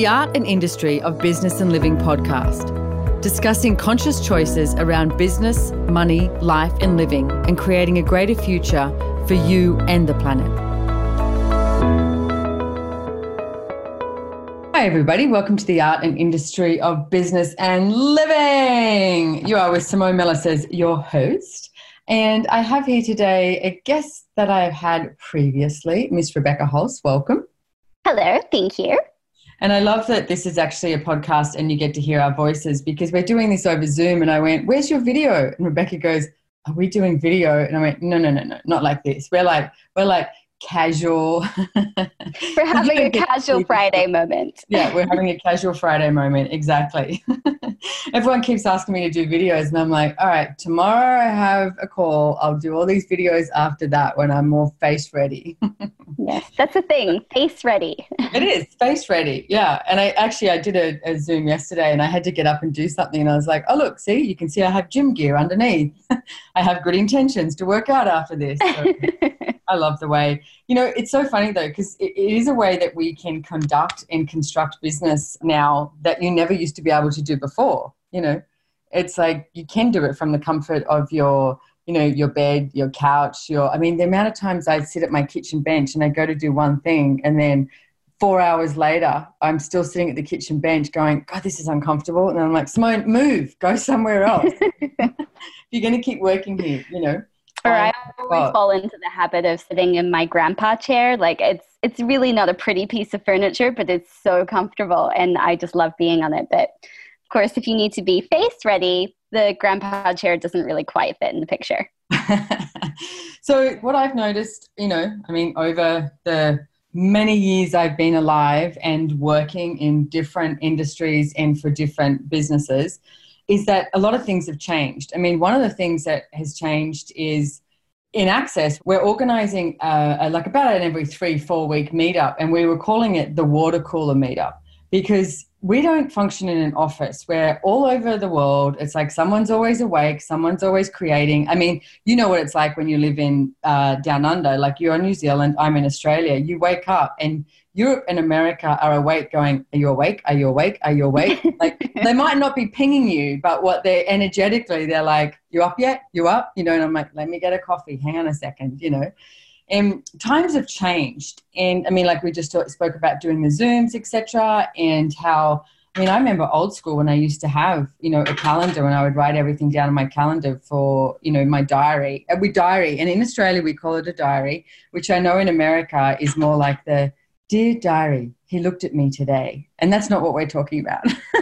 the Art and Industry of Business and Living podcast, discussing conscious choices around business, money, life, and living, and creating a greater future for you and the planet. Hi, everybody. Welcome to the Art and Industry of Business and Living. You are with Simone Milasas as your host. And I have here today a guest that I have had previously, Miss Rebecca Hulse. Welcome. Hello, thank you. And I love that this is actually a podcast and you get to hear our voices because we're doing this over Zoom. And I went, Where's your video? And Rebecca goes, Are we doing video? And I went, No, no, no, no, not like this. We're like, we're like casual. we're having a casual Friday moment. yeah, we're having a casual Friday moment. Exactly. Everyone keeps asking me to do videos, and I'm like, all right, tomorrow I have a call. I'll do all these videos after that when I'm more face ready. yes, that's the thing, face ready. it is face ready. Yeah, and I actually I did a, a, Zoom yesterday, and I had to get up and do something, and I was like, oh look, see, you can see I have gym gear underneath. I have good intentions to work out after this. So I love the way you know it's so funny though because it, is a way that we can conduct and construct business now that you never used to be able to do before you know? It's like you can do it from the comfort of your you know your bed your couch your i mean the amount of times i sit at my kitchen bench and i go to do one thing and then four hours later i'm still sitting at the kitchen bench going god this is uncomfortable. And i'm like simone move go somewhere else. You're going to keep working here you know or I oh always fall into the habit of sitting in my grandpa chair. Like it's it's really not a pretty piece of furniture, but it's so comfortable and I just love being on it. But of course, if you need to be face ready, the grandpa chair doesn't really quite fit in the picture. so, what I've noticed, you know, I mean, over the many years I've been alive and working in different industries and for different businesses, is that a lot of things have changed. I mean, one of the things that has changed is in Access, we're organizing uh, like about an every three, four week meetup, and we were calling it the water cooler meetup because we don't function in an office. We're all over the world. It's like someone's always awake, someone's always creating. I mean, you know what it's like when you live in uh, down under, like you're in New Zealand, I'm in Australia. You wake up and Europe and America are awake, going, Are you awake? Are you awake? Are you awake? like they might not be pinging you, but what they're energetically, they're like, You up yet? You up? You know, and I'm like, Let me get a coffee. Hang on a second, you know. And times have changed. And I mean, like we just spoke about doing the Zooms, etc., and how. I mean, I remember old school when I used to have, you know, a calendar and I would write everything down in my calendar for, you know, my diary. Uh, we diary, and in Australia we call it a diary, which I know in America is more like the Dear diary, he looked at me today. And that's not what we're talking about.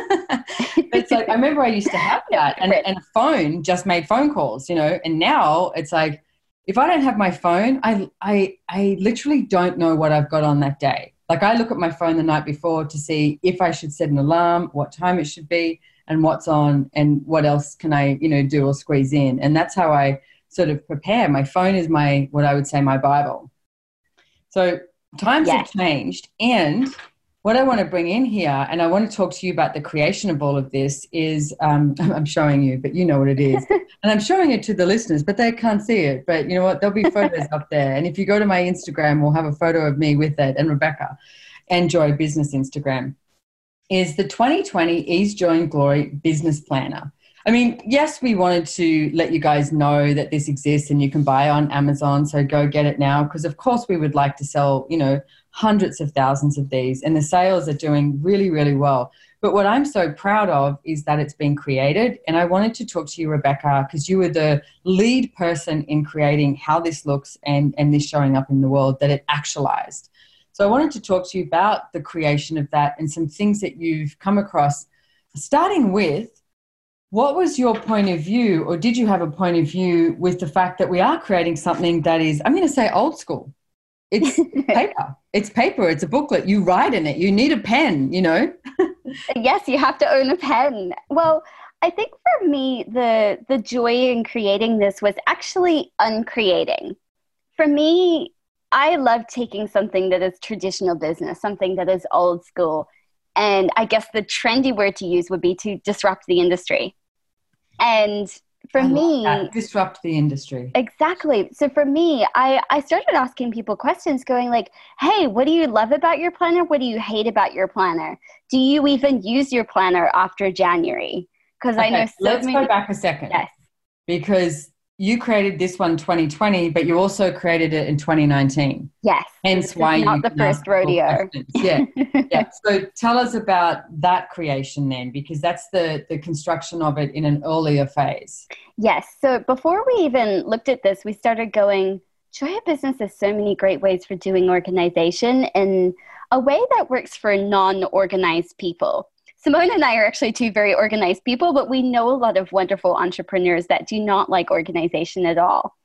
it's like, I remember I used to have that, and, and a phone just made phone calls, you know, and now it's like, if I don't have my phone, I, I, I literally don't know what I've got on that day. Like I look at my phone the night before to see if I should set an alarm, what time it should be, and what's on, and what else can I, you know, do or squeeze in. And that's how I sort of prepare. My phone is my, what I would say, my Bible. So times yes. have changed and what I want to bring in here, and I want to talk to you about the creation of all of this, is um, I'm showing you, but you know what it is. and I'm showing it to the listeners, but they can't see it. But you know what? There'll be photos up there. And if you go to my Instagram, we'll have a photo of me with it and Rebecca and Joy Business Instagram. Is the 2020 Ease, Joy, and Glory Business Planner. I mean, yes, we wanted to let you guys know that this exists and you can buy on Amazon. So go get it now because, of course, we would like to sell, you know, hundreds of thousands of these and the sales are doing really, really well. But what I'm so proud of is that it's been created. And I wanted to talk to you, Rebecca, because you were the lead person in creating how this looks and, and this showing up in the world that it actualized. So I wanted to talk to you about the creation of that and some things that you've come across, starting with what was your point of view, or did you have a point of view with the fact that we are creating something that is, I'm going to say old school? It's paper. It's paper. It's a booklet. You write in it. You need a pen, you know? yes, you have to own a pen. Well, I think for me, the, the joy in creating this was actually uncreating. For me, I love taking something that is traditional business, something that is old school, and I guess the trendy word to use would be to disrupt the industry. And for me disrupt the industry. Exactly. So for me i i started asking people questions going like hey what do you love about your planner? What do you hate about your planner? Do you even use your planner after january? Because okay, i know so let's many- go back a second. Yes. Because you created this one 2020 but you also created it in 2019 yes. Hence why not the first rodeo. yeah. Yeah. So tell us about that creation then because that's the the construction of it in an earlier phase. Yes. So before we even looked at this we started going joy of business has so many great ways for doing organization in a way that works for non-organized people Simone and I are actually two very organized people, but we know a lot of wonderful entrepreneurs that do not like organization at all.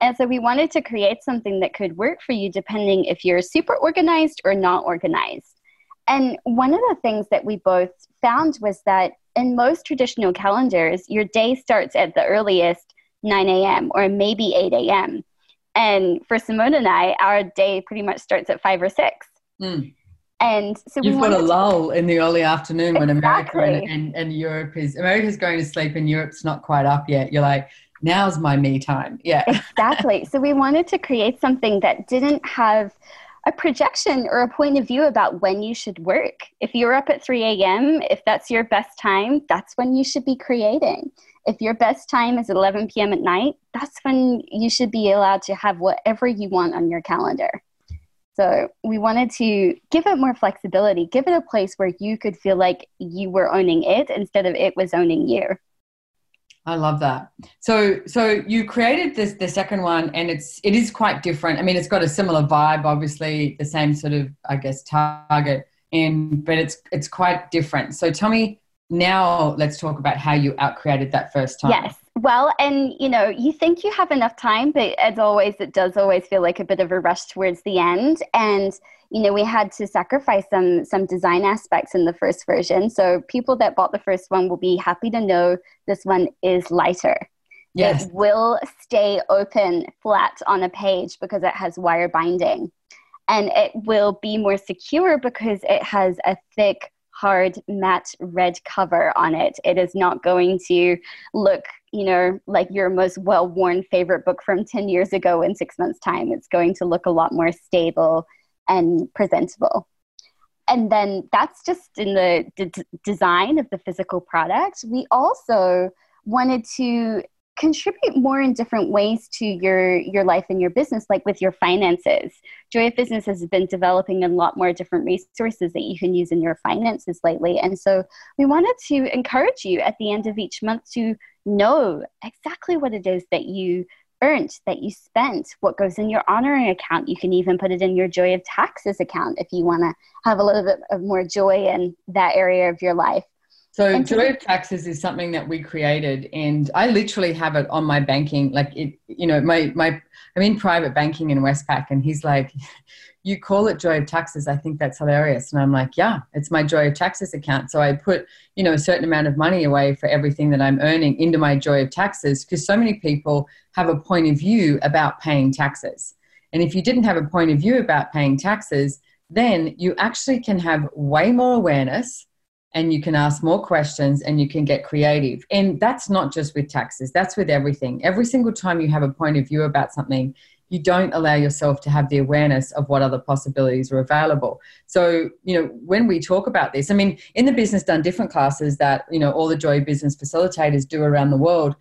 And so we wanted to create something that could work for you depending if you're super organized or not organized. And one of the things that we both found was that in most traditional calendars, your day starts at the earliest 9 a.m. or maybe 8 a.m. And for Simone and I, our day pretty much starts at 5 or 6. Mm. And so you've got a lull in the early afternoon when. America and, and, and Europe is America's going to sleep and Europe's not quite up yet. You're like, now's my me time. Yeah. Exactly. so we wanted to create something that didn't have a projection or a point of view about when you should work. If you're up at 3 a.m., if that's your best time, that's when you should be creating. If your best time is 11 p.m. at night, that's when you should be allowed to have whatever you want on your calendar. So we wanted to give it more flexibility, give it a place where you could feel like you were owning it instead of it was owning you. I love that. So so you created this the second one and it's it is quite different. I mean it's got a similar vibe, obviously the same sort of I guess target and but it's it's quite different. So tell me now let's talk about how you out created that first time. Yes. Well, and you know, you think you have enough time, but as always, it does always feel like a bit of a rush towards the end. And you know, we had to sacrifice some some design aspects in the first version. So people that bought the first one will be happy to know this one is lighter. Yes. It will stay open flat on a page because it has wire binding. And it will be more secure because it has a thick hard matte red cover on it. It is not going to look, you know, like your most well worn favorite book from 10 years ago in six months' time. It's going to look a lot more stable and presentable. And then that's just in the d- design of the physical product. We also wanted to contribute more in different ways to your your life and your business like with your finances. Joy of business has been developing a lot more different resources that you can use in your finances lately. And so we wanted to encourage you at the end of each month to know exactly what it is that you earned that you spent what goes in your honoring account. You can even put it in your joy of taxes account if you want to have a little bit of more joy in that area of your life so Joy of Taxes is something that we created, and I literally have it on my banking. Like it, you know, my my I'm in private banking in Westpac, and he's like, "You call it Joy of Taxes? I think that's hilarious." And I'm like, "Yeah, it's my Joy of Taxes account." So I put, you know, a certain amount of money away for everything that I'm earning into my Joy of Taxes because so many people have a point of view about paying taxes, and if you didn't have a point of view about paying taxes, then you actually can have way more awareness and you can ask more questions and you can get creative. And that's not just with taxes, that's with everything. Every single time you have a point of view about something, you don't allow yourself to have the awareness of what other possibilities are available. So, you know, when we talk about this, I mean, in the business done different classes that, you know, all the joy business facilitators do around the world,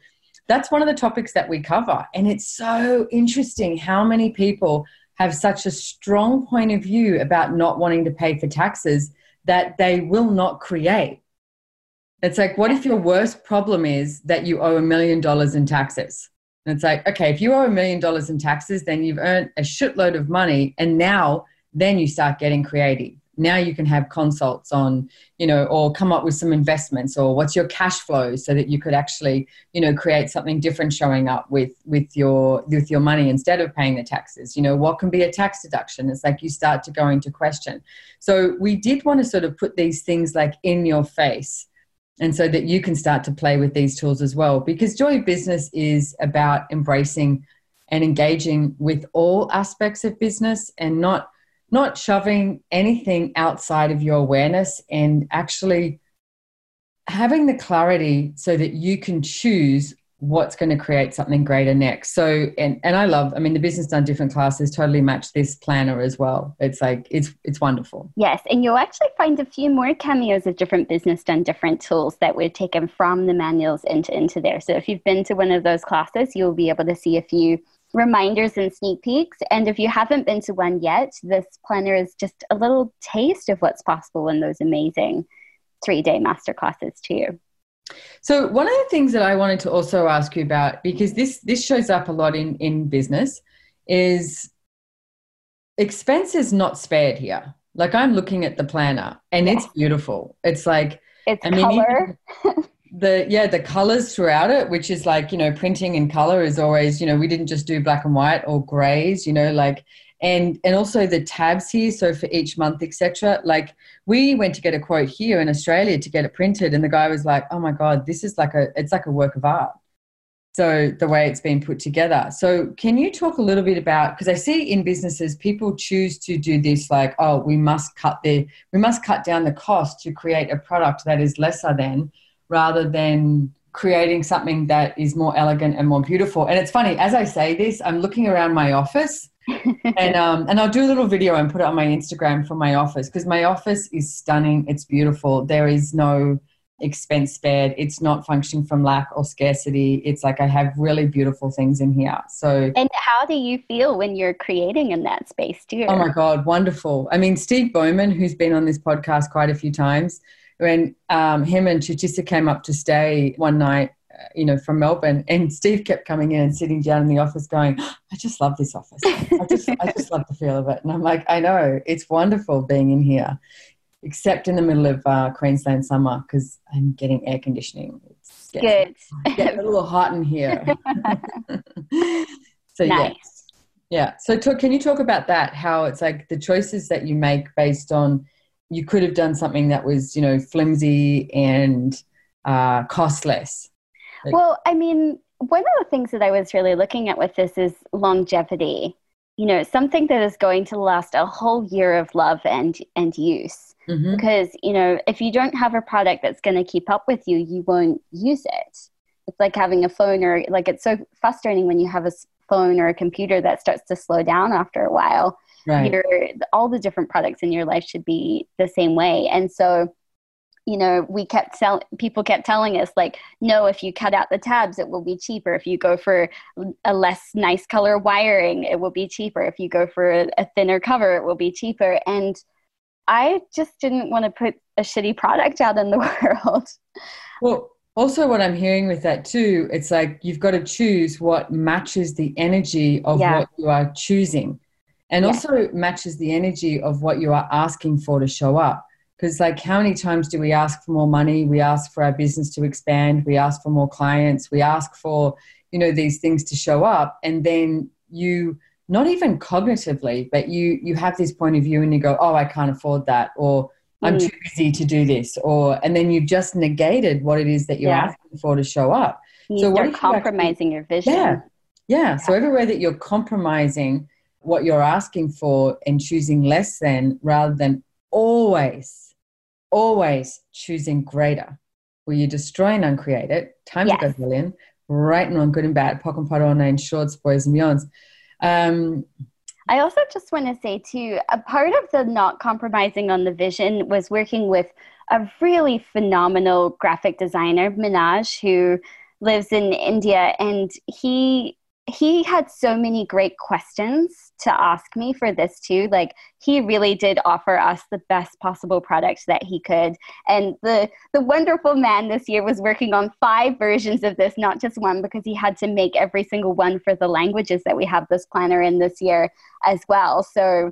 that's one of the topics that we cover. And it's so interesting how many people have such a strong point of view about not wanting to pay for taxes that they will not create. It's like, what if your worst problem is that you owe a million dollars in taxes? And it's like, okay, if you owe a million dollars in taxes, then you've earned a shitload of money. And now, then you start getting creative now you can have consults on you know or come up with some investments or what's your cash flow so that you could actually you know create something different showing up with with your with your money instead of paying the taxes. You know what can be a tax deduction? It's like you start to go into question. So we did want to sort of put these things like in your face and so that you can start to play with these tools as well. Because joy business is about embracing and engaging with all aspects of business and not not shoving anything outside of your awareness and actually having the clarity so that you can choose what's going to create something greater next. So, and, and I love, I mean, the business done different classes totally match this planner as well. It's like, it's, it's wonderful. Yes. And you'll actually find a few more cameos of different business done different tools that were taken from the manuals into, into there. So if you've been to one of those classes, you'll be able to see a few reminders and sneak peeks. And if you haven't been to one yet, this planner is just a little taste of what's possible in those amazing three day masterclasses too. So one of the things that I wanted to also ask you about, because this this shows up a lot in in business, is expenses not spared here. Like I'm looking at the planner and yeah. it's beautiful. It's like it's I mean, color. The yeah the colors throughout it which is like you know printing in color is always you know we didn't just do black and white or grays you know like and and also the tabs here so for each month etc like we went to get a quote here in australia to get it printed and the guy was like oh my god this is like a it's like a work of art. So the way it's been put together. So can you talk a little bit about because i see in businesses people choose to do this like oh we must cut the we must cut down the cost to create a product that is lesser than rather than creating something that is more elegant and more beautiful and it's funny as i say this i'm looking around my office and um, and I'll do a little video and put it on my Instagram for my office because my office is stunning. It's beautiful. There is no expense spared. It's not functioning from lack or scarcity. It's like I have really beautiful things in here. So And how do you feel when you're creating in that space too? Oh my God, wonderful. I mean Steve Bowman, who's been on this podcast quite a few times, when um, him and Chutisa came up to stay one night you know, from Melbourne. And Steve kept coming in and sitting down in the office going, I just love this office. I just, I just love the feel of it. And I'm like, I know, it's wonderful being in here, except in the middle of uh, Queensland summer because I'm getting air conditioning. It's getting, Good. getting a little hot in here. so, nice. yeah. Yeah. So, talk, can you talk about that? How it's like the choices that you make based on you could have done something that was, you know, flimsy and uh, costless like, well, I mean, one of the things that I was really looking at with this is longevity. You know, something that is going to last a whole year of love and and use. Mm-hmm. Because you know, if you don't have a product that's going to keep up with you, you won't use it. It's like having a phone, or like it's so frustrating when you have a phone or a computer that starts to slow down after a while. Right. Your, all the different products in your life should be the same way, and so you know, we kept selling, people kept telling us, like, no, if you cut out the tabs, it will be cheaper. If you go for a less nice color wiring, it will be cheaper. If you go for a, a thinner cover, it will be cheaper. And I just didn't want to put a shitty product out in the world. Well, also, what I'm hearing with that too, it's like you've got to choose what matches the energy of yeah. what you are choosing and yeah. also matches the energy of what you are asking for to show up. Because like how many times do we ask for more money? We ask for our business to expand. We ask for more clients. We ask for you know these things to show up. And then you not even cognitively but you you have this point of view and you go oh i can't afford that or i'm mm. too busy to do this or and then you've just negated what it is that you're yeah. asking for to show up. You so what compromising you actually, your vision. Yeah, yeah. Yeah. So everywhere that you're compromising what you're asking for and choosing less than rather than always always choosing greater. Will you destroy and uncreate it? Times yes. a gazillion, right and wrong, good and bad, POC and POD, nine shorts, boys and beyonds. Um, I also just want to say too, a part of the not compromising on the vision was working with a really phenomenal graphic designer, Minaj, who lives in India, and he he had so many great questions to ask me for this too. Like he really did offer us the best possible product that he could. And the the wonderful man this year was working on five versions of this not just one because he had to make every single one for the languages that we have this planner in this year as well. So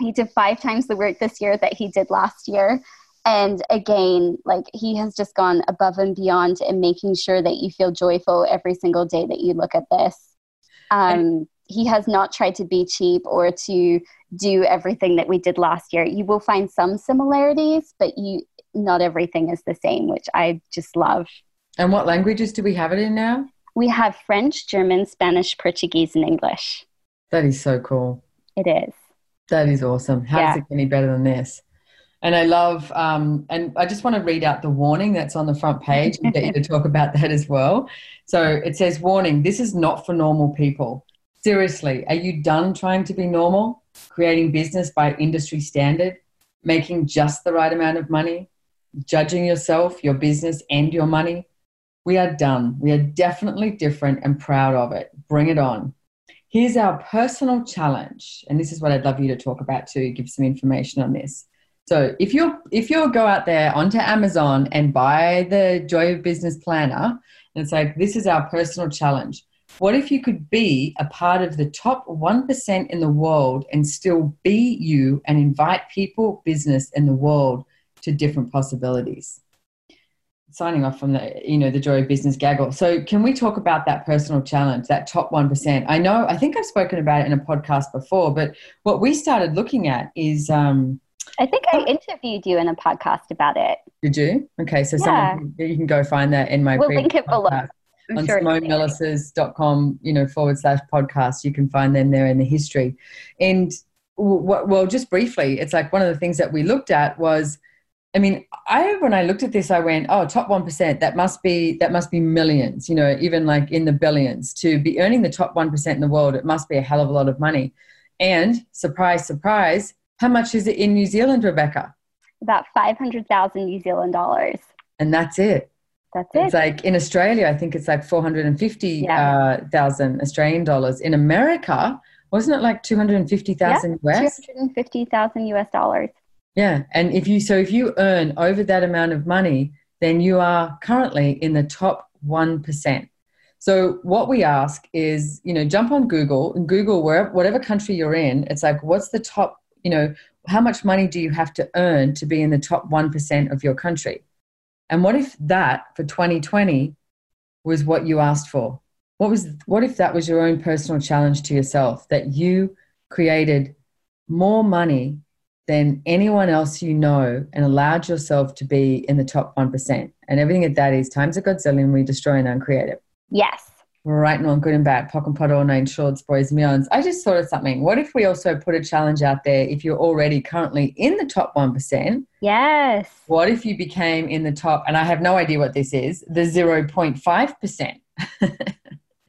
he did five times the work this year that he did last year. And again like he has just gone above and beyond in making sure that you feel joyful every single day that you look at this um, he has not tried to be cheap or to do everything that we did last year. You will find some similarities, but you not everything is the same, which I just love. And what languages do we have it in now? We have French, German, Spanish, Portuguese, and English. That is so cool. It is. That is awesome. How yeah. does it get any better than this? And I love, um, and I just want to read out the warning that's on the front page and get you to talk about that as well. So it says, Warning, this is not for normal people. Seriously, are you done trying to be normal? Creating business by industry standard? Making just the right amount of money? Judging yourself, your business, and your money? We are done. We are definitely different and proud of it. Bring it on. Here's our personal challenge. And this is what I'd love you to talk about too, give some information on this. So if you if you go out there onto Amazon and buy the Joy of Business Planner, and it's like this is our personal challenge. What if you could be a part of the top 1% in the world and still be you and invite people, business, in the world to different possibilities? Signing off from the, you know, the Joy of Business gaggle. So can we talk about that personal challenge, that top 1%? I know, I think I've spoken about it in a podcast before, but what we started looking at is, um, I think I interviewed you in a podcast about it. Did you? Okay, so yeah. someone, you can go find that in my we'll link it below. I'm on sure simonemilasas.com, you know, forward slash podcast. You can find them there in the history. And well, just briefly, it's like one of the things that we looked at was, I mean, I when I looked at this, I went, oh, top one percent. That must be that must be millions. You know, even like in the billions. To be earning the top one percent in the world, it must be a hell of a lot of money. And surprise, surprise, how much is it in New Zealand, Rebecca? About 500,000 New Zealand dollars. And that's it. That's it. It's like in Australia, I think it's like 450,000 yeah. uh, Australian dollars. In America, wasn't it like 250,000 yeah, US? 250,000 US dollars. Yeah. And if you, so if you earn over that amount of money, then you are currently in the top 1%. So what we ask is, you know, jump on Google and Google wherever, whatever country you're in. It's like, what's the top, you know, how much money do you have to earn to be in the top 1% of your country? And what if that for 2020 was what you asked for? What was what if that was your own personal challenge to yourself that you created more money than anyone else you know and allowed yourself to be in the top 1%? And everything at that is times of a and we destroy and uncreate it. Yes right wrong, good and bad, POC and POD, all nine shorts, boys and beyonds. I just thought of something. What if we also put a challenge out there if you're already currently in the top 1%? Yes. What if you became in the top, and I have no idea what this is, the 0.5%?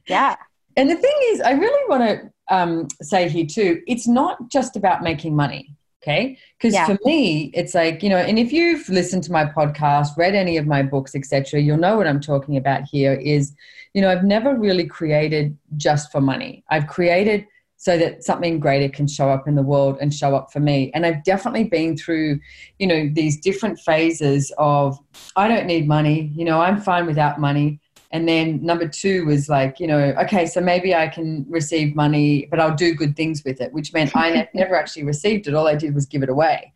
yeah. And the thing is, I really want to um, say here too, it's not just about making money. Okay. Because yeah. for me, it's like, you know, and if you've listened to my podcast, read any of my books, etc., you'll know what I'm talking about here is, you know, I've never really created just for money. I've created so that something greater can show up in the world and show up for me. And I've definitely been through, you know, these different phases of I don't need money, you know, I'm fine without money. And then number two was like, you know, okay, so maybe I can receive money, but I'll do good things with it, which meant I never actually received it. All I did was give it away.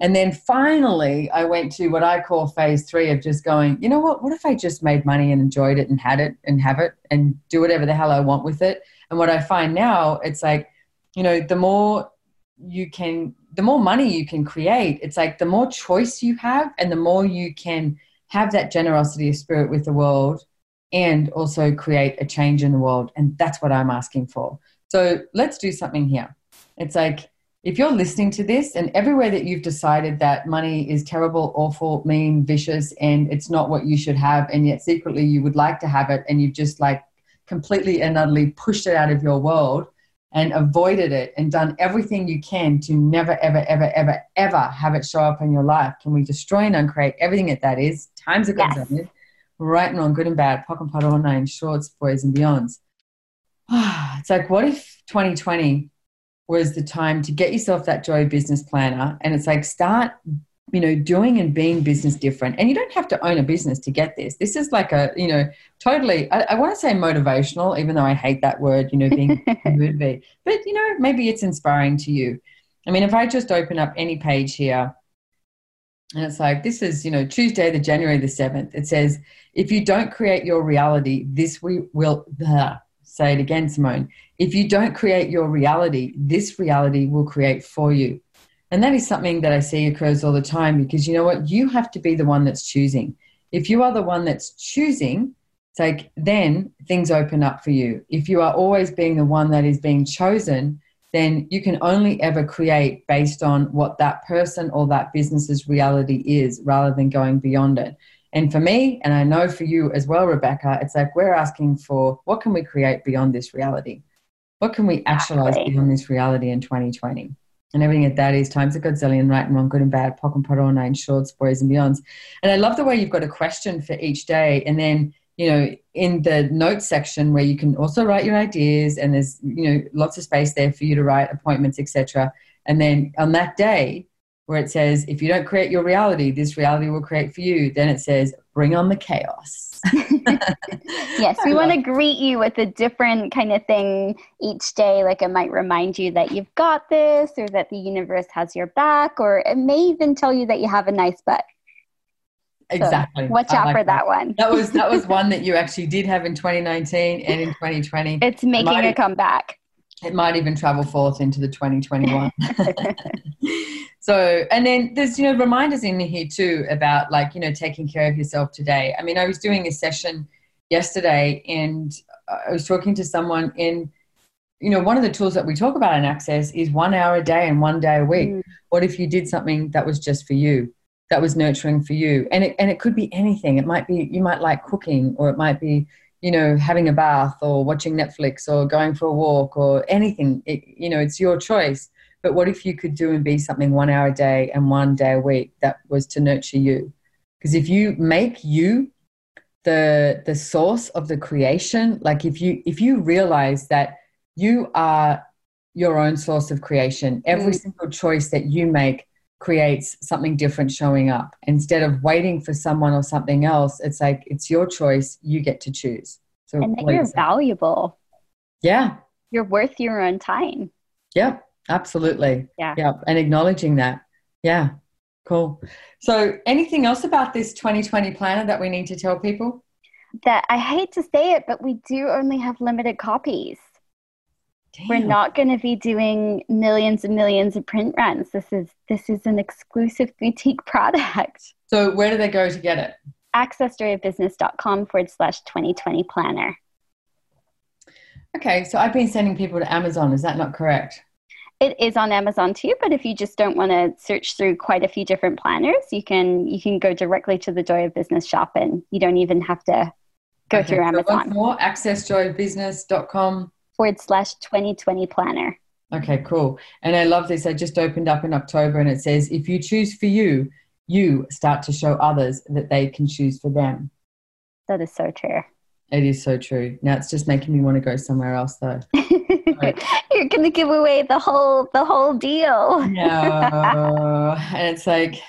And then finally, I went to what I call phase three of just going, you know what? What if I just made money and enjoyed it and had it and have it and do whatever the hell I want with it? And what I find now, it's like, you know, the more you can, the more money you can create, it's like the more choice you have and the more you can have that generosity of spirit with the world and also create a change in the world. And that's what I'm asking for. So let's do something here. It's like if you're listening to this and everywhere that you've decided that money is terrible, awful, mean, vicious, and it's not what you should have, and yet secretly you would like to have it, and you've just like completely and utterly pushed it out of your world and avoided it and done everything you can to never, ever, ever, ever, ever have it show up in your life. Can we destroy and uncreate everything that that is? Times it goes yes right and wrong, good and bad, POC and POD, all nine, shorts, boys and beyonds. it's like, what if 2020 was the time to get yourself that joy business planner? And it's like, start, you know, doing and being business different. And you don't have to own a business to get this. This is like a, you know, totally, I, I want to say motivational, even though I hate that word, you know, being motivated. But, you know, maybe it's inspiring to you. I mean, if I just open up any page here, and it's like, this is, you know, Tuesday, the January the 7th. It says, if you don't create your reality, this we will, blah, say it again, Simone. If you don't create your reality, this reality will create for you. And that is something that I see occurs all the time because you know what? You have to be the one that's choosing. If you are the one that's choosing, it's like then things open up for you. If you are always being the one that is being chosen, then you can only ever create based on what that person or that business's reality is rather than going beyond it. And for me, and I know for you as well, Rebecca, it's like we're asking for what can we create beyond this reality? What can we actualize exactly. beyond this reality in 2020? And everything at that is times a godzillion, right and wrong, good and bad, POC and POD, nine shorts, boys and beyonds. And I love the way you've got a question for each day. And then, you know, in the notes section where you can also write your ideas and there's, you know, lots of space there for you to write appointments, etc. And then on that day, where it says, if you don't create your reality, this reality will create for you. Then it says, bring on the chaos. yes, we want to greet you with a different kind of thing each day. Like it might remind you that you've got this or that the universe has your back, or it may even tell you that you have a nice butt. Exactly. So watch out like for that. that. one. that was that was one that you actually did have in 2019 and in 2020. It's making it a comeback. It might even travel forth into the 2021. so, and then there's, you know, reminders in here too about like, you know, taking care of yourself today. I mean, I was doing a session yesterday and I was talking to someone in, you know, one of the tools that we talk about in Access is one hour a day and one day a week. Mm. What if you did something that was just for you? that was nurturing for you and it, and it could be anything it might be you might like cooking or it might be you know, having a bath or watching Netflix or going for a walk or anything. It, you know, it's your choice. But what if you could do and be something one hour a day and one day a week that was to nurture you? Because if you make you the the source of the creation, like if you if you realize that you are your own source of creation, every mm. single choice that you make creates something different showing up. Instead of waiting for someone or something else, it's like it's your choice. You get to choose. So and that you're valuable. Yeah. You're worth your own time. Yep. Absolutely. Yeah. Yep. And acknowledging that. Yeah. Cool. So anything else about this 2020 planner that we need to tell people? That I hate to say it, but we do only have limited copies. Damn. We're not going to be doing millions and millions of print runs. This is this is an exclusive boutique product. So where do they go to get it? accessjoyofbusiness.com forward slash 2020 planner. Okay, so I've been sending people to Amazon. Is that not correct? It is on Amazon too, but if you just don't want to search through quite a few different planners, you can you can go directly to the Joy of Business shop and you don't even have to go okay, through Amazon. So more accessjoyofbusiness.com forward slash 2020 planner. Okay, cool. And I love this. I just opened up in October and it says, if you choose for you, you start to show others that they can choose for them. That is so true. It is so true. Now it's just making me want to go somewhere else though. You're going to give away the whole the whole deal. no. and it's like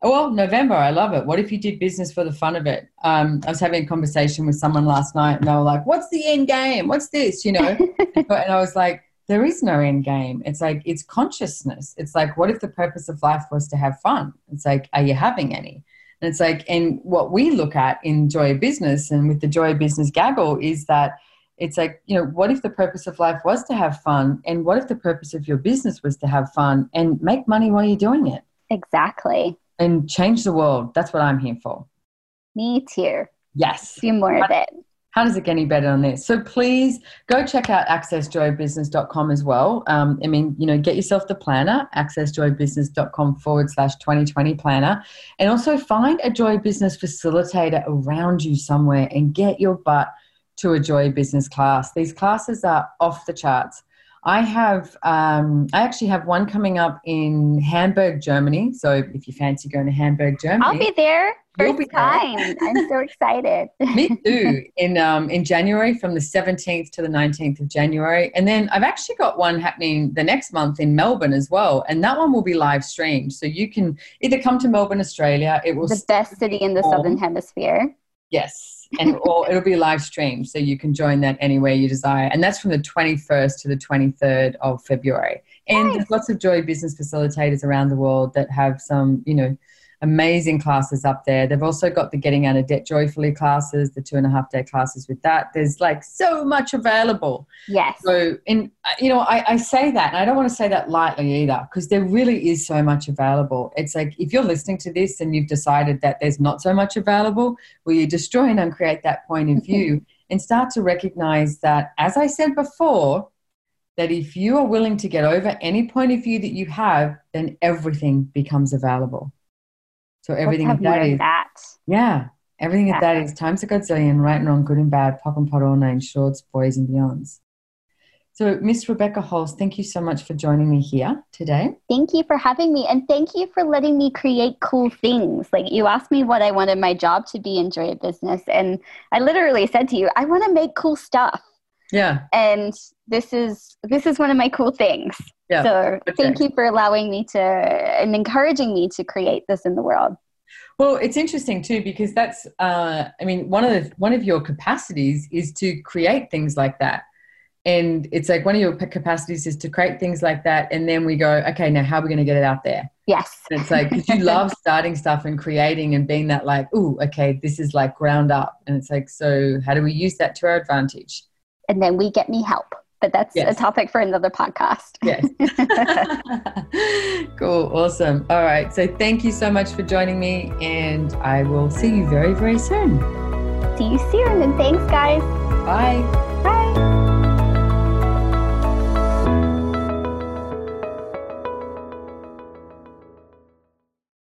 well, November, I love it. What if you did business for the fun of it? Um, I was having a conversation with someone last night, and they were like, "What's the end game? What's this?" You know, and I was like, "There is no end game. It's like it's consciousness. It's like, what if the purpose of life was to have fun? It's like, are you having any?" And it's like, and what we look at in Joy of Business and with the Joy of Business gaggle is that it's like, you know, what if the purpose of life was to have fun? And what if the purpose of your business was to have fun and make money while you're doing it? Exactly and change the world. That's what I'm here for. Me too. Yes. Do more of it. How does it get any better than this? So please go check out accessjoybusiness.com as well. Um, I mean, you know, get yourself the planner, accessjoybusiness.com forward slash 2020 planner. And also find a Joy Business facilitator around you somewhere and get your butt to a Joy Business class. These classes are off the charts. I have, um, I actually have one coming up in Hamburg, Germany. So if you fancy going to Hamburg, Germany, I'll be there. First be time. There. I'm so excited. Me too. In um, in January, from the 17th to the 19th of January, and then I've actually got one happening the next month in Melbourne as well, and that one will be live streamed. So you can either come to Melbourne, Australia. It will the best city in the southern hemisphere. Yes, and it'll, it'll be live streamed, so you can join that anywhere you desire. And that's from the 21st to the 23rd of February. And nice. there's lots of Joy Business facilitators around the world that have some, you know, amazing classes up there. They've also got the Getting Out of Debt Joyfully classes, the two and a half day classes with that. There's like so much available. Yes. So, in you know, I, I say that, and I don't want to say that lightly either, because there really is so much available. It's like if you're listening to this and you've decided that there's not so much available, will you destroy and uncreate that point of view mm-hmm. and start to recognize that, as I said before, that if you are willing to get over any point of view that you have, then everything becomes available. So everything Let's that is that. Yeah. Everything at that is times a godzillion, right and wrong, good and bad, POC and POD, all nine shorts, boys and beyonds. So, Miss Rebecca Hulse, thank you so much for joining me here today. Thank you for having me. And thank you for letting me create cool things. Like, you asked me what I wanted my job to be in Joy Business. And I literally said to you, I want to make cool stuff. Yeah. And this is this is one of my cool things. Yeah. So okay. thank you for allowing me to and encouraging me to create this in the world. Well, it's interesting too because that's uh, I mean one of the one of your capacities is to create things like that. And it's like one of your capacities is to create things like that, and then we go, okay, now how are we going to get it out there? Yes. And it's like you love starting stuff and creating and being that like, oh, okay, this is like ground up, and it's like, so how do we use that to our advantage? And then we get me help. But that's yes. a topic for another podcast. Yes. cool. Awesome. All right. So thank you so much for joining me, and I will see you very, very soon. See you soon. And thanks, guys. Bye. Bye.